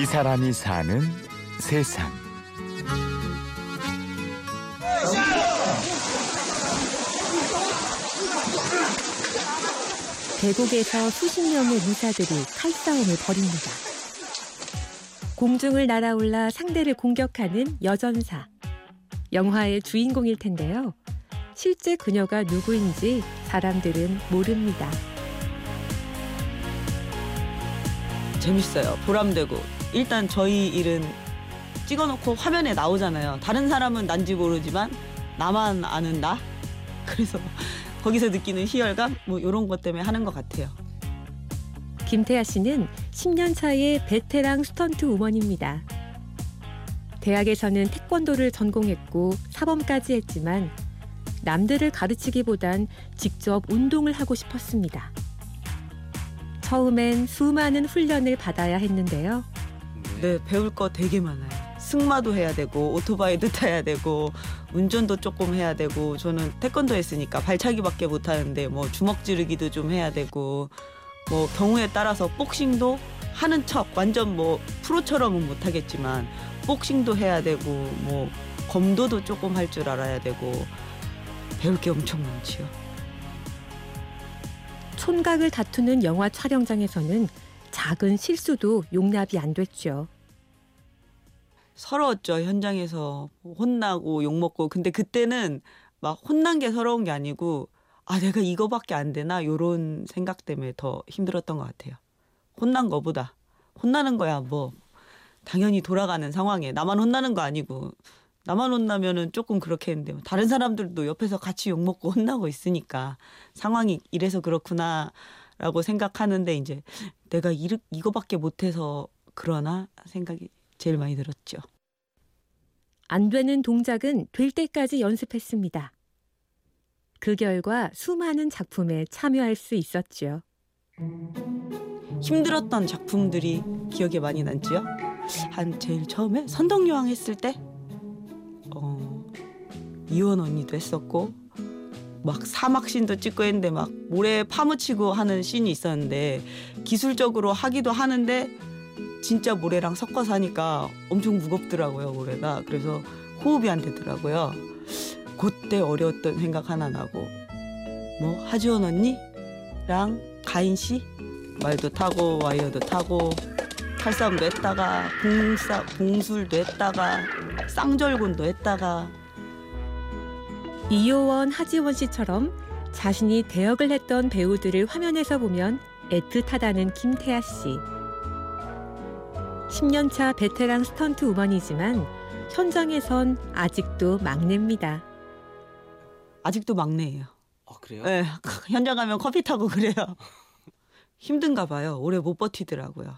이 사람이 사는 세상. 계곡에서 수십 명의 무사들이 칼싸움을 벌입니다. 공중을 날아올라 상대를 공격하는 여전사. 영화의 주인공일 텐데요. 실제 그녀가 누구인지 사람들은 모릅니다. 재밌어요. 보람되고. 일단 저희 일은 찍어놓고 화면에 나오잖아요. 다른 사람은 난지 모르지만 나만 아는 나. 그래서 거기서 느끼는 희열감 뭐 이런 것 때문에 하는 것 같아요. 김태아 씨는 10년 차의 베테랑 스턴트 우먼입니다. 대학에서는 태권도를 전공했고 사범까지 했지만 남들을 가르치기보단 직접 운동을 하고 싶었습니다. 처음엔 수많은 훈련을 받아야 했는데요. 네, 배울 거 되게 많아요. 승마도 해야 되고 오토바이도 타야 되고 운전도 조금 해야 되고 저는 태권도 했으니까 발차기밖에 못 하는데 뭐 주먹 지르기도 좀 해야 되고 뭐 경우에 따라서 복싱도 하는 척 완전 뭐 프로처럼은 못 하겠지만 복싱도 해야 되고 뭐 검도도 조금 할 줄 알아야 되고 배울 게 엄청 많지요. 촌각을 다투는 영화 촬영장에서는 작은 실수도 용납이 안 됐죠. 서러웠죠. 현장에서 혼나고 욕 먹고. 근데 그때는 막 혼난 게 서러운 게 아니고 아 내가 이거밖에 안 되나? 요런 생각 때문에 더 힘들었던 것 같아요. 혼난 거보다. 혼나는 거야 뭐. 당연히 돌아가는 상황에. 나만 혼나는 거 아니고. 나만 혼나면은 조금 그렇게 했는데 다른 사람들도 옆에서 같이 욕 먹고 혼나고 있으니까 상황이 이래서 그렇구나 라고 생각하는데 이제 내가 이, 이거밖에 못해서 그러나 생각이 제일 많이 들었죠. 안 되는 동작은 될 때까지 연습했습니다. 그 결과 수많은 작품에 참여할 수 있었죠. 힘들었던 작품들이 기억에 많이 남지요. 한 제일 처음에 선덕여왕 했을 때 어, 이원 언니도 했었고 막 사막신도 찍고 했는데 막 모래 파묻히고 하는 씬이 있었는데 기술적으로 하기도 하는데 진짜 모래랑 섞어서 하니까 엄청 무겁더라고요 모래가. 그래서 호흡이 안 되더라고요. 그때 어려웠던 생각 하나 나고 뭐 하지원 언니랑 가인 씨? 말도 타고 와이어도 타고 칼싸움도 했다가 공사 공술도 했다가 쌍절곤도 했다가 이효원 하지원 씨처럼 자신이 대역을 했던 배우들을 화면에서 보면 애틋하다는 김태아 씨. 10년차 베테랑 스턴트 우먼이지만 현장에선 아직도 막내입니다. 아직도 막내예요. 아 그래요? 네, 현장 가면 커피 타고 그래요. 힘든가 봐요. 오래 못 버티더라고요.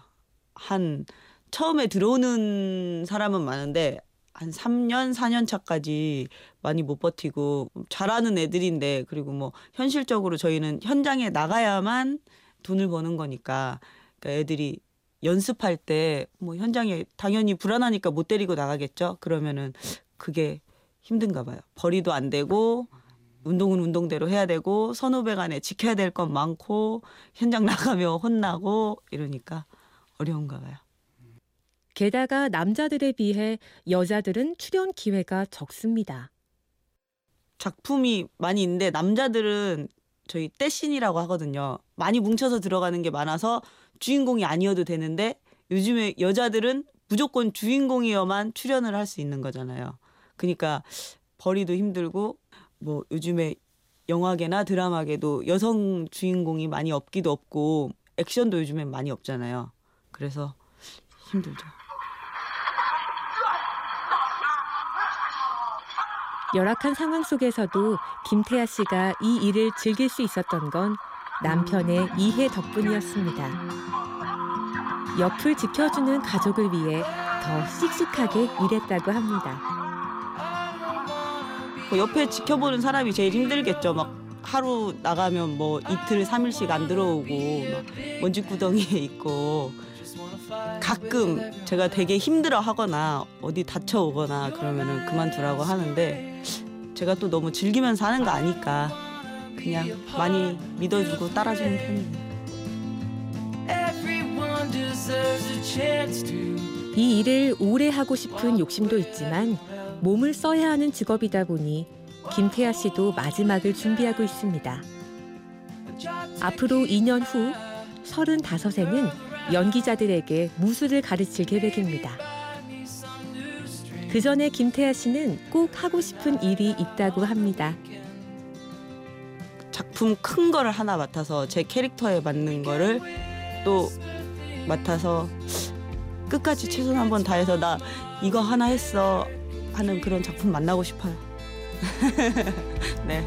한 처음에 들어오는 사람은 많은데 한 3년, 4년 차까지 많이 못 버티고 잘하는 애들인데 그리고 뭐 현실적으로 저희는 현장에 나가야만 돈을 버는 거니까 그러니까 애들이 연습할 때 뭐 현장에 당연히 불안하니까 못 데리고 나가겠죠. 그러면은 그게 힘든가 봐요. 벌이도 안 되고 운동은 운동대로 해야 되고 선후배 간에 지켜야 될 건 많고 현장 나가면 혼나고 이러니까 어려운가 봐요. 게다가 남자들에 비해 여자들은 출연 기회가 적습니다. 작품이 많이 있는데 남자들은 저희 떼신이라고 하거든요. 많이 뭉쳐서 들어가는 게 많아서 주인공이 아니어도 되는데 요즘에 여자들은 무조건 주인공이어만 출연을 할 수 있는 거잖아요. 그러니까 벌이도 힘들고 뭐 요즘에 영화계나 드라마계도 여성 주인공이 많이 없기도 없고 액션도 요즘엔 많이 없잖아요. 그래서 힘들죠. 열악한 상황 속에서도 김태아 씨가 이 일을 즐길 수 있었던 건 남편의 이해 덕분이었습니다. 옆을 지켜주는 가족을 위해 더 씩씩하게 일했다고 합니다. 그 옆에 지켜보는 사람이 제일 힘들겠죠. 막 하루 나가면 뭐 이틀 삼일씩 안 들어오고 막 먼지 구덩이에 있고 가끔 제가 되게 힘들어 하거나 어디 다쳐 오거나 그러면은 그만두라고 하는데 제가 또 너무 즐기면서 하는 거 아니까 그냥 많이 믿어주고 따라주는 편이에요. 이 일을 오래 하고 싶은 욕심도 있지만 몸을 써야 하는 직업이다 보니 김태아 씨도 마지막을 준비하고 있습니다. 앞으로 2년 후 35세는 연기자들에게 무술을 가르칠 계획입니다. 그 전에 김태아 씨는 꼭 하고 싶은 일이 있다고 합니다. 작품 큰 거를 하나 맡아서 제 캐릭터에 맞는 거를 또 맡아서 끝까지 최선 한번 다해서 나 이거 하나 했어 하는 그런 작품 만나고 싶어요. 네.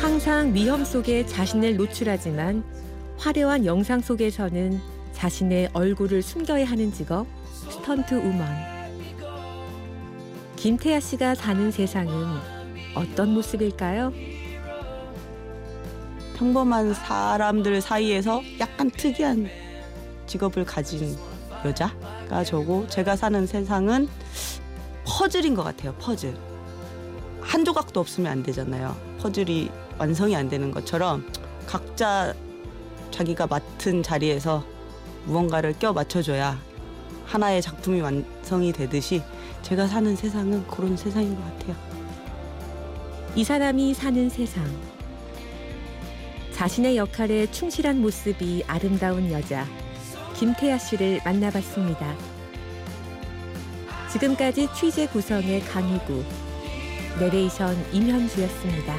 항상 위험 속에 자신을 노출하지만 화려한 영상 속에서는 자신의 얼굴을 숨겨야 하는 직업 스턴트 우먼. 김태아 씨가 사는 세상은 어떤 모습일까요? 평범한 사람들 사이에서 약간 특이한 직업을 가진 여자가 저고 제가 사는 세상은 퍼즐인 것 같아요. 퍼즐. 한 조각도 없으면 안 되잖아요. 퍼즐이 완성이 안 되는 것처럼 각자 자기가 맡은 자리에서 무언가를 껴 맞춰줘야 하나의 작품이 완성이 되듯이 제가 사는 세상은 그런 세상인 것 같아요. 이 사람이 사는 세상. 자신의 역할에 충실한 모습이 아름다운 여자 김태아 씨를 만나봤습니다. 지금까지 취재 구성의 강희구, 내레이션 임현주였습니다.